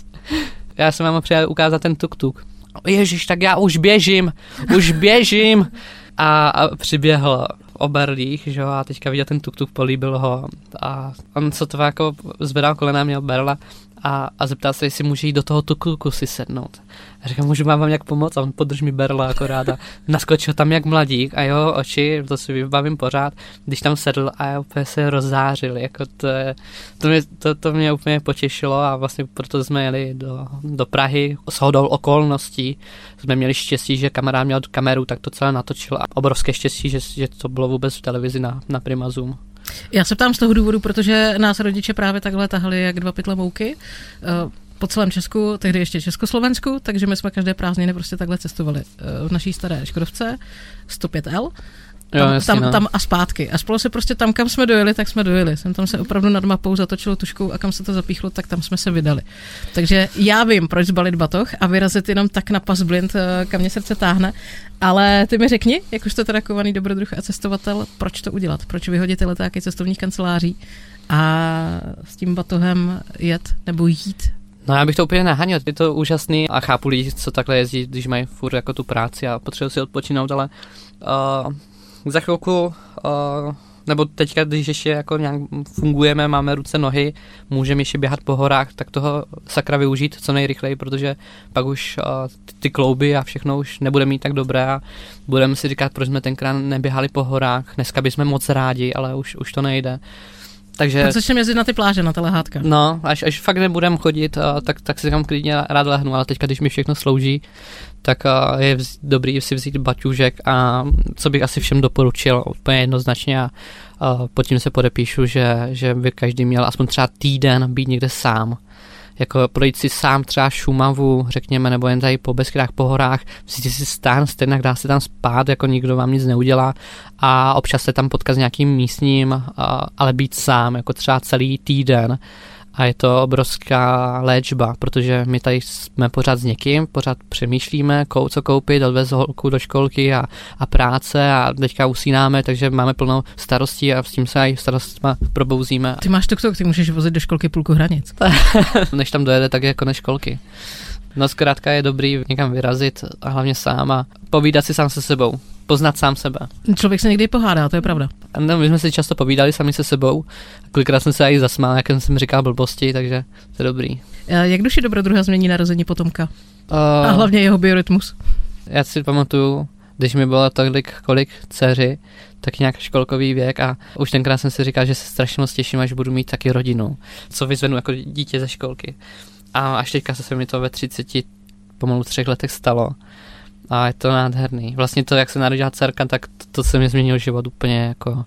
[LAUGHS] já jsem vám přijel ukázat ten tuk-tuk. Ježíš, tak já už běžím, už běžím. A, a přiběhl Oberlích, že jo, a teďka viděl ten tuk-tuk, políbil ho a on co to jako zvedal kolena, měl berla a, a zeptal se, jestli může jít do toho tuk-tuku si sednout. A říkám, můžu vám jak pomoct? A on podrž mi berla akorát a naskočil tam jak mladík a jeho oči, to si vybavím pořád, když tam sedl a já úplně se rozzářil, jako to, je, to, mě, to, to mě úplně potěšilo a vlastně proto jsme jeli do, do Prahy s hodou okolností. Jsme měli štěstí, že kamarád měl kameru, tak to celé natočil a obrovské štěstí, že, že to bylo vůbec v televizi na, na Prima Zoom. Já se ptám z toho důvodu, protože nás rodiče právě takhle tahali jak dva pytle mouky eh, po celém Česku, tehdy ještě Československu, takže my jsme každé prázdniny prostě takhle cestovali eh, v naší staré Škodovce 105L. Tam, Jo, jasně, tam, no. tam a zpátky. A spolu se prostě tam, kam jsme dojeli, tak jsme dojeli. Jsem tam se opravdu nad mapou zatočilo tuškou a kam se to zapíchlo, tak tam jsme se vydali. Takže já vím, proč zbalit batoh a vyrazit jenom tak na pas blind, eh, kam mě srdce táhne. Ale ty mi řekni, jak už to teda kovaný dobrodruh a cestovatel, proč to udělat? Proč vyhodit ty letáky cestovních kanceláří a s tím batohem jet nebo jít? No já bych to úplně naháněl, je to úžasný a chápu lidi, co takhle jezdí, když mají furt jako tu práci a potřebují si odpočinout, ale uh, za chvilku uh, nebo teďka, když ještě jako nějak fungujeme, máme ruce, nohy, můžeme ještě běhat po horách, tak toho sakra využít co nejrychleji, protože pak už uh, ty, ty klouby a všechno už nebude mít tak dobré a budeme si říkat, proč jsme tenkrát neběhali po horách. Dneska bychom moc rádi, ale už, už to nejde. Takže... Tak začneme jezdit na ty pláže, na ta lehátka. No, až, až fakt nebudem chodit, uh, tak, tak si tam klidně rád lehnu, ale teďka, když mi všechno slouží, tak je dobrý si vzít baťužek a co bych asi všem doporučil úplně jednoznačně a pod tím se podepíšu, že, že by každý měl aspoň třeba týden být někde sám. Jako projít si sám třeba Šumavu, řekněme, nebo jen tady po Beskydách, po horách, vzít si stán, stejně dá se tam spát, jako nikdo vám nic neudělá. A občas se tam potkat s nějakým místním, ale být sám, jako třeba celý týden a je to obrovská léčba, protože my tady jsme pořád s někým, pořád přemýšlíme, kou, co koupit, odvez holku do školky a, a práce a teďka usínáme, takže máme plnou starostí a s tím se i starostma probouzíme. Ty máš tuk, ty můžeš vozit do školky půlku hranic. [LAUGHS] Než tam dojede, tak je konec školky. No zkrátka je dobrý někam vyrazit a hlavně sám a povídat si sám se sebou poznat sám sebe. Člověk se někdy pohádá, to je pravda. No, my jsme si často povídali sami se sebou. Kolikrát jsem se i zasmál, jak jsem říkal blbosti, takže to je dobrý. Eh, jak duši dobrodruha změní narození potomka? Uh, a hlavně jeho biorytmus. Já si pamatuju, když mi bylo tolik, kolik dceři, tak nějak školkový věk a už tenkrát jsem si říkal, že se strašně moc těším, až budu mít taky rodinu, co vyzvednu jako dítě ze školky. A až teďka se mi to ve 30 pomalu třech letech stalo a je to nádherný. Vlastně to, jak se narodila dcerka, tak to, to se mi změnilo život úplně jako...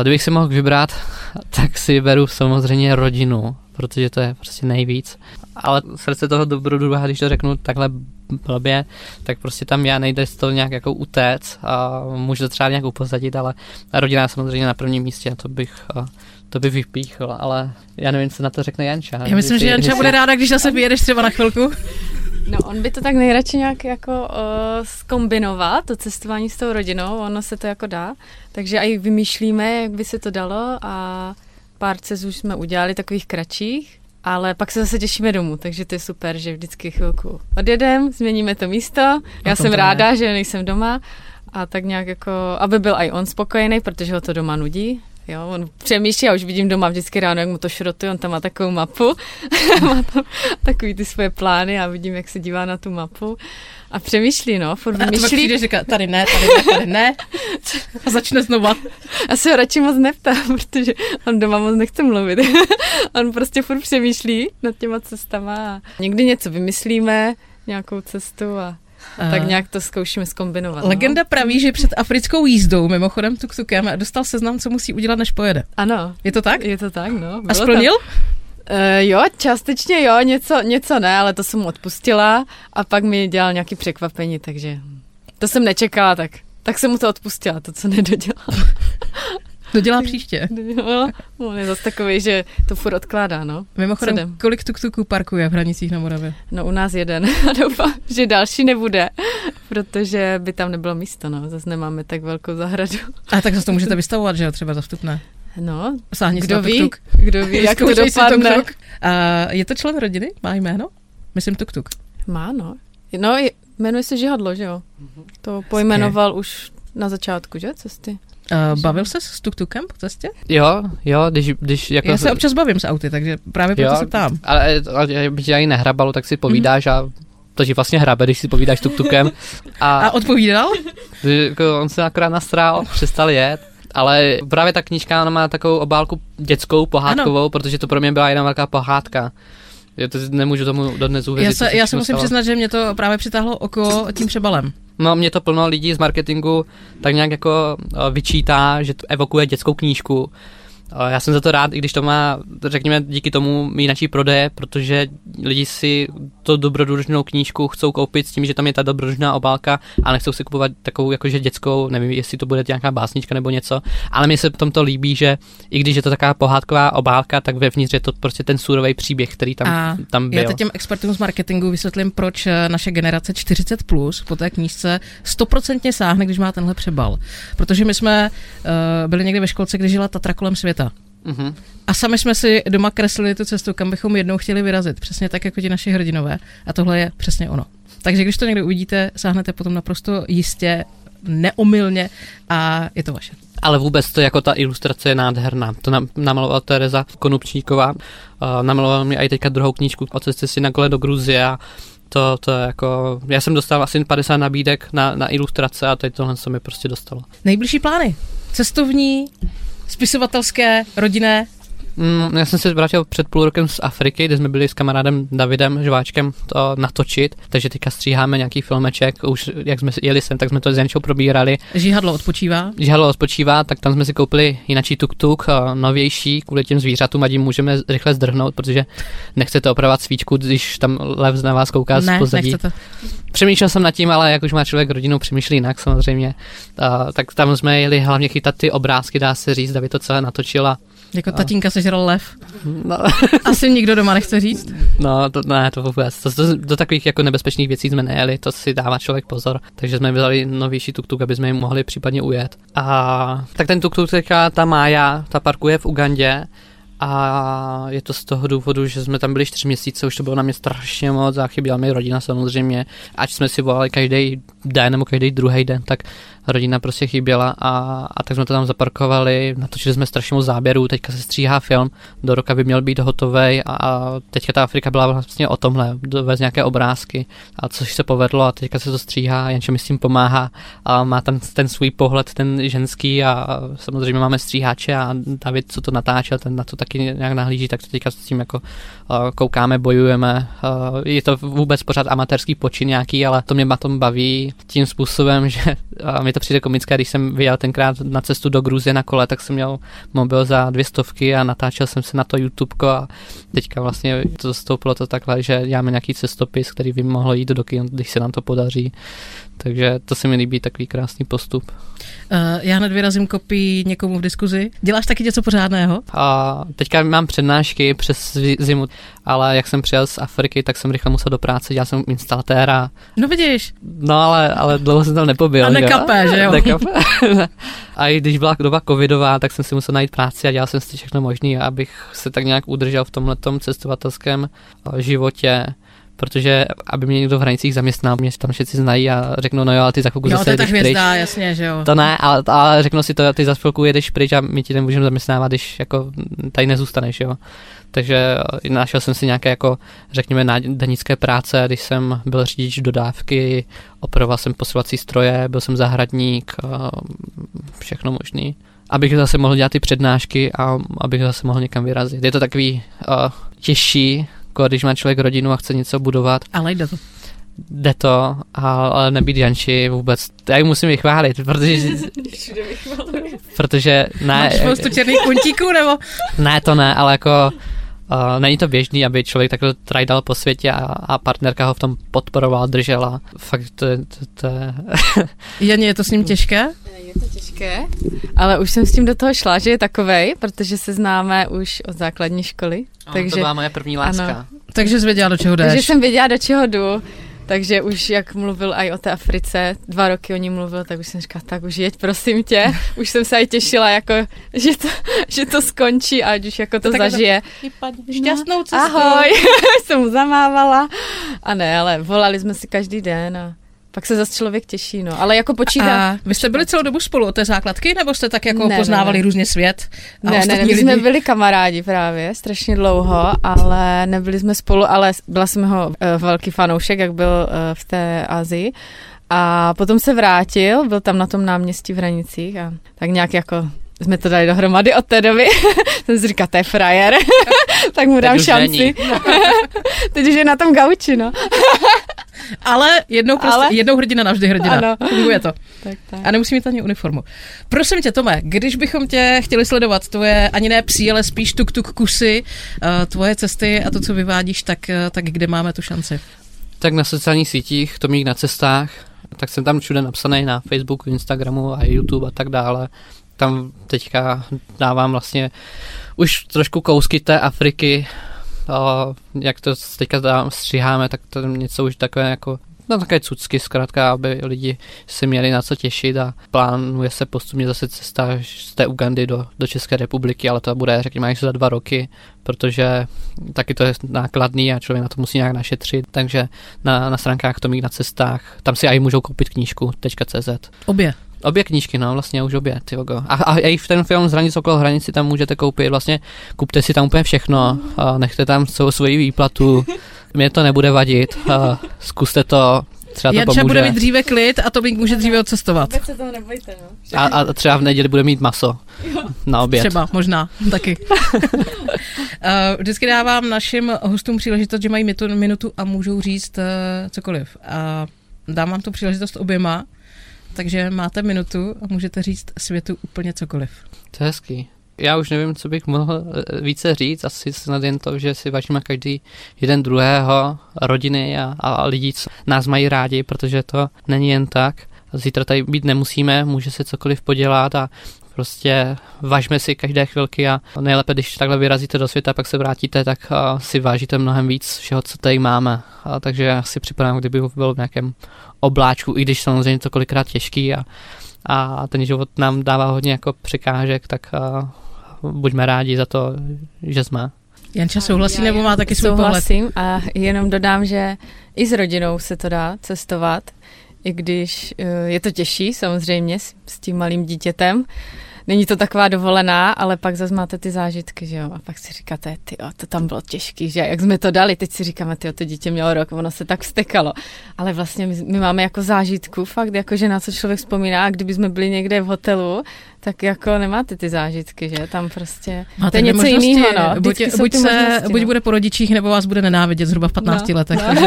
Kdybych si mohl vybrat, [LAUGHS] tak si beru samozřejmě rodinu, protože to je prostě nejvíc. Ale srdce toho dobrodruha, když to řeknu takhle blbě, tak prostě tam já nejde z toho nějak jako utéct a můžu to třeba nějak upozadit, ale rodina je samozřejmě na prvním místě, to bych, to by vypíchl, ale já nevím, co na to řekne Janča. Já myslím, že Janča bude ráda, když zase vyjedeš třeba na chvilku. No, on by to tak nejradši nějak jako uh, skombinovat, to cestování s tou rodinou, ono se to jako dá. Takže i vymýšlíme, jak by se to dalo a pár cest už jsme udělali takových kratších, ale pak se zase těšíme domů, takže to je super, že vždycky chvilku odjedem, změníme to místo. Já jsem ráda, ne. že nejsem doma a tak nějak jako, aby byl i on spokojený, protože ho to doma nudí, Jo, on přemýšlí, já už vidím doma vždycky ráno, jak mu to šrotuje, on tam má takovou mapu, [LAUGHS] má tam takový ty svoje plány a vidím, jak se dívá na tu mapu a přemýšlí, no, furt vymýšlí. A říká, tady ne, tady ne, tady ne a začne znova. Já se ho radši moc neptám, [LAUGHS] protože on doma moc nechce mluvit. [LAUGHS] on prostě furt přemýšlí nad těma cestama a někdy něco vymyslíme, nějakou cestu a a tak nějak to zkoušíme zkombinovat. No. Legenda no? praví, že před africkou jízdou, mimochodem tuk-tukem, dostal seznam, co musí udělat, než pojede. Ano. Je to tak? Je to tak, no. Bylo a splnil? Uh, jo, částečně jo, něco, něco ne, ale to jsem mu odpustila a pak mi dělal nějaký překvapení, takže to jsem nečekala, tak, tak jsem mu to odpustila, to, co nedodělala. [LAUGHS] Dodělá příště. [LAUGHS] No, on je zase takový, že to furt odkládá, no. Mimochodem, Sedem. kolik tuk-tuků parkuje v hranicích na Moravě? No u nás jeden [LAUGHS] a doufám, že další nebude, protože by tam nebylo místo, no. Zase nemáme tak velkou zahradu. A tak zase to můžete [LAUGHS] vystavovat, že jo, třeba za vstupné. No, Sáhni kdo ví, tuk-tuk. kdo ví, jak to dopadne. Tuk-tuk. A je to člen rodiny? Má jméno? Myslím tuk-tuk. Má, no. No, jmenuje se Žihadlo, že jo? To pojmenoval už na začátku, že, cesty. Uh, bavil se s tuktukem po cestě? Jo, jo, když, když jako... Já se občas bavím s auty, takže právě proto se ptám. Ale, ale by tě ani nehrabalo, tak si povídáš mm-hmm. a to ti vlastně hrabe, když si povídáš tuktukem. A, [LAUGHS] a odpovídal? Jako on se akorát nastrál, přestal jet. Ale právě ta knížka ona má takovou obálku dětskou, pohádkovou, ano. protože to pro mě byla jedna velká pohádka. Já to nemůžu tomu dodnes uvěřit. Já se, já se musím stalo. přiznat, že mě to právě přitáhlo oko tím přebalem. No, mě to plno lidí z marketingu tak nějak jako eh, vyčítá, že to evokuje dětskou knížku. Já jsem za to rád, i když to má, řekněme, díky tomu jináčí prodeje, protože lidi si to dobrodružnou knížku chcou koupit s tím, že tam je ta dobrodružná obálka a nechcou si kupovat takovou jakože dětskou, nevím, jestli to bude nějaká básnička nebo něco, ale mi se tom to líbí, že i když je to taková pohádková obálka, tak vevnitř je to prostě ten surový příběh, který tam, a tam byl. Já teď těm expertům z marketingu vysvětlím, proč eh, naše generace 40 plus po té knížce stoprocentně sáhne, když má tenhle přebal. Protože my jsme uh, byli někdy ve školce, kde žila Tatra kolem světa. Mm-hmm. A sami jsme si doma kreslili tu cestu, kam bychom jednou chtěli vyrazit. Přesně tak, jako ti naši hrdinové. A tohle je přesně ono. Takže když to někdy uvidíte, sáhnete potom naprosto jistě, neomylně a je to vaše. ale vůbec to jako ta ilustrace je nádherná. To namalovala Tereza Konupčníková, uh, namalovala mi i teďka druhou knížku o cestě si na kole do Gruzie a to, to je jako, já jsem dostal asi 50 nabídek na, na ilustrace a teď tohle se mi prostě dostalo. Nejbližší plány? Cestovní, spisovatelské, rodinné? Mm, já jsem se vrátil před půl rokem z Afriky, kde jsme byli s kamarádem Davidem Žváčkem to natočit, takže teďka stříháme nějaký filmeček, už jak jsme jeli sem, tak jsme to s Jančou probírali. Žihadlo odpočívá? Žihadlo odpočívá, tak tam jsme si koupili jinačí tuk-tuk, eh, novější, kvůli těm zvířatům, a tím můžeme rychle zdrhnout, protože nechcete opravovat svíčku, když tam lev na vás kouká ne, z pozadí. Nechcete. Přemýšlel jsem nad tím, ale jak už má člověk rodinu, přemýšlí jinak samozřejmě. Uh, tak tam jsme jeli hlavně chytat ty obrázky, dá se říct, David to celé natočil a jako no. tatínka sežral lev. No. [LAUGHS] Asi nikdo doma nechce říct. No, to, ne, to vůbec. To, to, do takových jako nebezpečných věcí jsme nejeli, to si dává člověk pozor. Takže jsme vzali novější tuk-tuk, aby jsme jim mohli případně ujet. A tak ten tuk-tuk teďka, ta Mája, ta parkuje v Ugandě a je to z toho důvodu, že jsme tam byli čtyři měsíce, už to bylo na mě strašně moc a chyběla mi rodina samozřejmě. Ať jsme si volali každý den nebo každý druhý den, tak rodina prostě chyběla a, a tak jsme to tam zaparkovali, natočili jsme strašně moc záběrů, teďka se stříhá film, do roka by měl být hotový a, a teďka ta Afrika byla vlastně o tomhle, dovez nějaké obrázky a což se povedlo a teďka se to stříhá, jenže mi s tím pomáhá a má tam ten svůj pohled, ten ženský a samozřejmě máme stříháče a David, co to natáčel, ten na to taky nějak nahlíží, tak to teďka s tím jako uh, koukáme, bojujeme. Uh, je to vůbec pořád amatérský počin nějaký, ale to mě na tom baví tím způsobem, [LAUGHS] že uh, mi to přijde komické, když jsem vyjel tenkrát na cestu do Gruzie na kole, tak jsem měl mobil za dvě stovky a natáčel jsem se na to YouTube a teďka vlastně to stoupilo to takhle, že děláme nějaký cestopis, který by mohlo jít do kin, když se nám to podaří. Takže to se mi líbí, takový krásný postup. Uh, já hned vyrazím kopii někomu v diskuzi. Děláš taky něco pořádného? A teďka mám přednášky přes zimu, ale jak jsem přijel z Afriky, tak jsem rychle musel do práce, dělal jsem instalatéra. No vidíš. No ale, ale dlouho jsem tam nepobyl. A nekape, že jo? [LAUGHS] Nekape. [LAUGHS] a i když byla doba covidová, tak jsem si musel najít práci a dělal jsem si všechno možné, abych se tak nějak udržel v tomhle cestovatelském eh, životě protože aby mě někdo v hranicích zaměstnal, mě tam všichni znají a řeknou, no jo, ale ty za chvilku jo, zase jedeš pryč. jasně, že jo. To ne, ale, ale řeknou si to, ty za chvilku jedeš pryč a my ti nemůžeme zaměstnávat, když jako tady nezůstaneš, jo. Takže eh, našel jsem si nějaké jako, řekněme, danické práce, když jsem byl řidič dodávky, operoval jsem posilovací stroje, byl jsem zahradník, eh, všechno možný abych zase mohl dělat ty přednášky a abych zase mohl někam vyrazit. Je to takový uh, těžší, když má člověk rodinu a chce něco budovat. Ale jde to. Jde to, ale nebýt Janči vůbec. Já ji musím vychválit, protože... [LAUGHS] protože ne... Máš spoustu černých puntíků, nebo? ne, to ne, ale jako Uh, není to běžný, aby člověk takhle trajdal po světě a, a partnerka ho v tom podporovala, držela. Fakt to, to, to je... [LAUGHS] Janě, je to s ním těžké? Je to těžké, ale už jsem s tím do toho šla, že je takovej, protože se známe už od základní školy. Oh, takže, to byla moje první láska. Ano. Takže jsi věděla, do čeho jdeš. Takže jsem věděla, do čeho jdu. Takže už jak mluvil i o té Africe, dva roky o ní mluvil, tak už jsem říkala, tak už jeď, prosím tě. [LAUGHS] Už jsem se aj těšila, jako, že, to, že to skončí, ať už jako to, to zažije. Šťastnou cestu. Ahoj, [LAUGHS] jsem mu zamávala. A ne, ale volali jsme si každý den a pak se zase člověk těší, no. Ale jako počítá. A vy jste byli celou dobu spolu od té základky, nebo jste tak jako ne, poznávali ne, různě svět? A ne, ne, ne, my jsme byli kamarádi právě, strašně dlouho, ale nebyli jsme spolu, ale byla jsem jeho uh, velký fanoušek, jak byl uh, v té Azii. A potom se vrátil, byl tam na tom náměstí v Hranicích a tak nějak jako jsme to dali dohromady od té doby. [LAUGHS] jsem si říkal, to je frajer, [LAUGHS] tak mu dám šanci. [LAUGHS] Teď už je na tom gauči, no. [LAUGHS] Ale jednou, prostě, Ale... jednou hrdina navždy hrdina. Ano. Funguje to. tak, tak. A nemusí mít ani uniformu. Prosím tě, Tome, když bychom tě chtěli sledovat, tvoje ani ne psí, ale spíš tuk-tuk kusy, uh, tvoje cesty a to, co vyvádíš, tak, uh, tak kde máme tu šanci? Tak na sociálních sítích, to mít na cestách, tak jsem tam všude napsaný na Facebooku, Instagramu a YouTube a tak dále. Tam teďka dávám vlastně už trošku kousky té Afriky, a jak to teďka stříháme, tak to něco už takové jako no také cucky zkrátka, aby lidi si měli na co těšit a plánuje se postupně zase cesta z té Ugandy do, do České republiky, ale to bude řekněme až za dva roky, protože taky to je nákladný a člověk na to musí nějak našetřit, takže na, na stránkách Tomík na cestách, tam si i můžou koupit knížku .cz. Obě. Obě knížky, no, vlastně už obě, ty vogo. A, a, i v ten film Zranic okolo hranici tam můžete koupit, vlastně kupte si tam úplně všechno, a nechte tam svou svoji výplatu, [LAUGHS] mě to nebude vadit, a zkuste to, třeba to Janča pomůže. bude mít dříve klid a to může dříve odcestovat. Vůbec se toho nebojte, no. A, a třeba v neděli bude mít maso na oběd. Třeba, možná, taky. [LAUGHS] Eh, Vždycky dávám našim hostům příležitost, že mají minutu, a můžou říct uh, cokoliv. A dám vám tu příležitost oběma, takže máte minutu a můžete říct světu úplně cokoliv. To je hezký. Já už nevím, co bych mohl eh, více říct, asi snad jen to, že si vážíme každý jeden druhého, rodiny a, a lidí, co nás mají rádi, protože to není jen tak. Zítra tady být nemusíme, může se cokoliv podělat a prostě vážme si každé chvilky a nejlépe, když takhle vyrazíte do světa, pak se vrátíte, tak si vážíte mnohem víc všeho, co tady máme. A takže já si připadám, kdyby byl v nějakém obláčku, i když samozřejmě to kolikrát těžký a, a ten život nám dává hodně jako překážek, tak buďme rádi za to, že jsme. Janča souhlasí nebo má taky svůj pohled? Souhlasím a jenom dodám, že i s rodinou se to dá cestovat, i když eh, je to těžší samozřejmě s, s tím malým dítětem. Není to taková dovolená, ale pak zase máte ty zážitky, že jo, a pak si říkáte, ty to tam bylo těžký, že jak jsme to dali, teď si říkáme, ty to dítě mělo rok, ono se tak vstekalo. Ale vlastně my, my máme jako zážitku, fakt, jako že na co člověk vzpomíná, kdyby jsme byli někde v hotelu, tak jako nemáte ty zážitky, že tam prostě, Máte to je něco jiného, no. Buď, buď, se, možnosti, buď no. bude po rodičích, nebo vás bude nenávidět zhruba v 15 No, letech. no. [LAUGHS] Takže,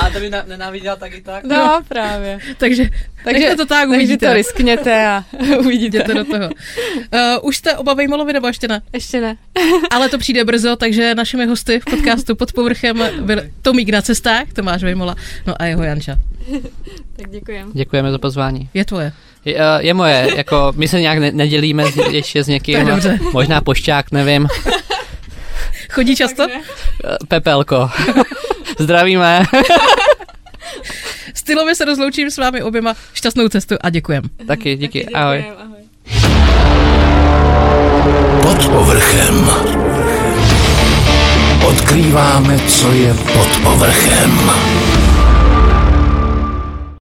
A to by nenáviděla taky tak? No, právě. [LAUGHS] takže, takže to tak takže uvidíte. to riskněte a [LAUGHS] uvidíte. Jděte do toho. Uh, už jste oba vejmolovi, nebo ještě ne? Ještě ne. Ale to přijde brzo, takže našimi hosty v podcastu Pod povrchem byl Tomík na cestách, Tomáš Vejmola, no a jeho Janča. Tak děkujem. Děkujeme za pozvání. Je tvoje. Je, eh, je moje, jako my se nějak ne, nedělíme s- ještě s někým, možná pošťák, nevím, Chodí často? Eh, Pepelko. [LAUGHS] Zdravíme. Stylově se rozloučím s vámi oběma. Šťastnou cestu a děkujem. Taky, díky, ahoj. ahoj. Pod povrchem. Odkrýváme, co je pod povrchem.